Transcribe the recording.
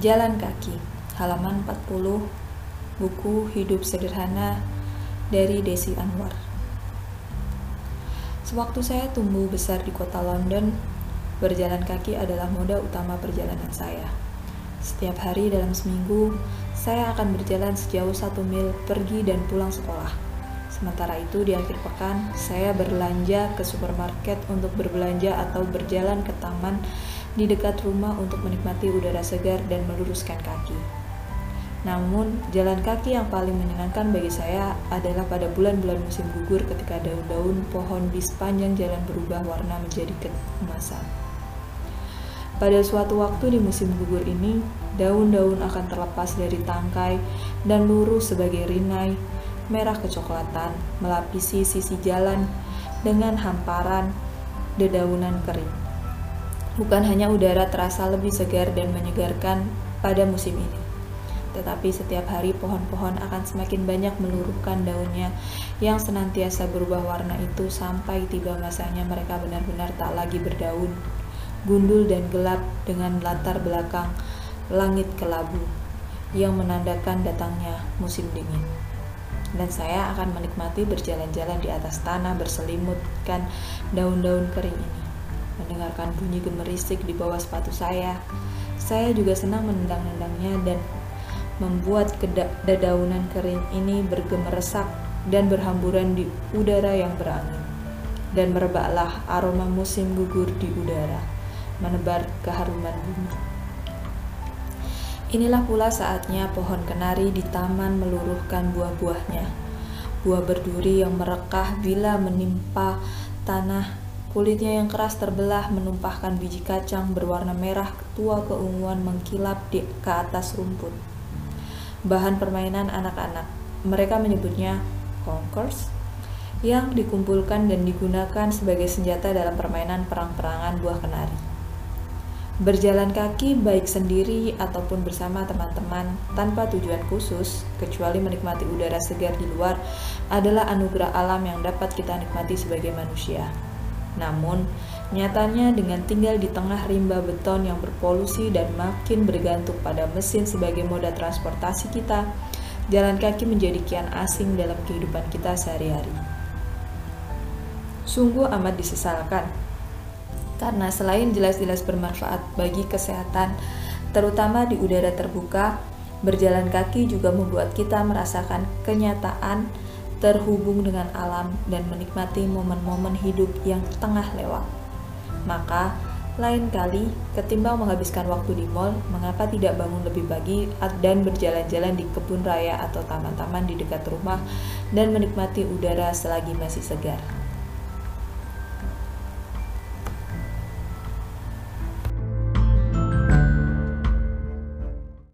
Jalan Kaki, halaman 40, buku Hidup Sederhana dari Desi Anwar. Sewaktu saya tumbuh besar di kota London, berjalan kaki adalah moda utama perjalanan saya. Setiap hari dalam seminggu, saya akan berjalan sejauh satu mil pergi dan pulang sekolah. Sementara itu, di akhir pekan, saya berlanja ke supermarket untuk berbelanja atau berjalan ke taman di dekat rumah untuk menikmati udara segar dan meluruskan kaki. Namun, jalan kaki yang paling menyenangkan bagi saya adalah pada bulan-bulan musim gugur ketika daun-daun pohon di sepanjang jalan berubah warna menjadi keemasan. Pada suatu waktu di musim gugur ini, daun-daun akan terlepas dari tangkai dan lurus sebagai rinai merah kecoklatan melapisi sisi jalan dengan hamparan dedaunan kering. Bukan hanya udara terasa lebih segar dan menyegarkan pada musim ini, tetapi setiap hari pohon-pohon akan semakin banyak meluruhkan daunnya yang senantiasa berubah warna itu sampai tiba masanya mereka benar-benar tak lagi berdaun, gundul dan gelap dengan latar belakang langit kelabu yang menandakan datangnya musim dingin dan saya akan menikmati berjalan-jalan di atas tanah berselimutkan daun-daun kering ini mendengarkan bunyi gemerisik di bawah sepatu saya. Saya juga senang menendang-nendangnya dan membuat dedaunan kering ini bergemeresak dan berhamburan di udara yang berangin. Dan merebaklah aroma musim gugur di udara, menebar keharuman bumi. Inilah pula saatnya pohon kenari di taman meluruhkan buah-buahnya. Buah berduri yang merekah bila menimpa tanah Kulitnya yang keras terbelah menumpahkan biji kacang berwarna merah tua keunguan mengkilap di ke atas rumput. Bahan permainan anak-anak. Mereka menyebutnya conkers yang dikumpulkan dan digunakan sebagai senjata dalam permainan perang-perangan buah kenari. Berjalan kaki baik sendiri ataupun bersama teman-teman tanpa tujuan khusus, kecuali menikmati udara segar di luar, adalah anugerah alam yang dapat kita nikmati sebagai manusia. Namun, nyatanya dengan tinggal di tengah rimba beton yang berpolusi dan makin bergantung pada mesin sebagai moda transportasi kita, jalan kaki menjadi kian asing dalam kehidupan kita sehari-hari. Sungguh amat disesalkan, karena selain jelas-jelas bermanfaat bagi kesehatan, terutama di udara terbuka, berjalan kaki juga membuat kita merasakan kenyataan terhubung dengan alam, dan menikmati momen-momen hidup yang tengah lewat. Maka, lain kali, ketimbang menghabiskan waktu di mall, mengapa tidak bangun lebih pagi dan berjalan-jalan di kebun raya atau taman-taman di dekat rumah dan menikmati udara selagi masih segar?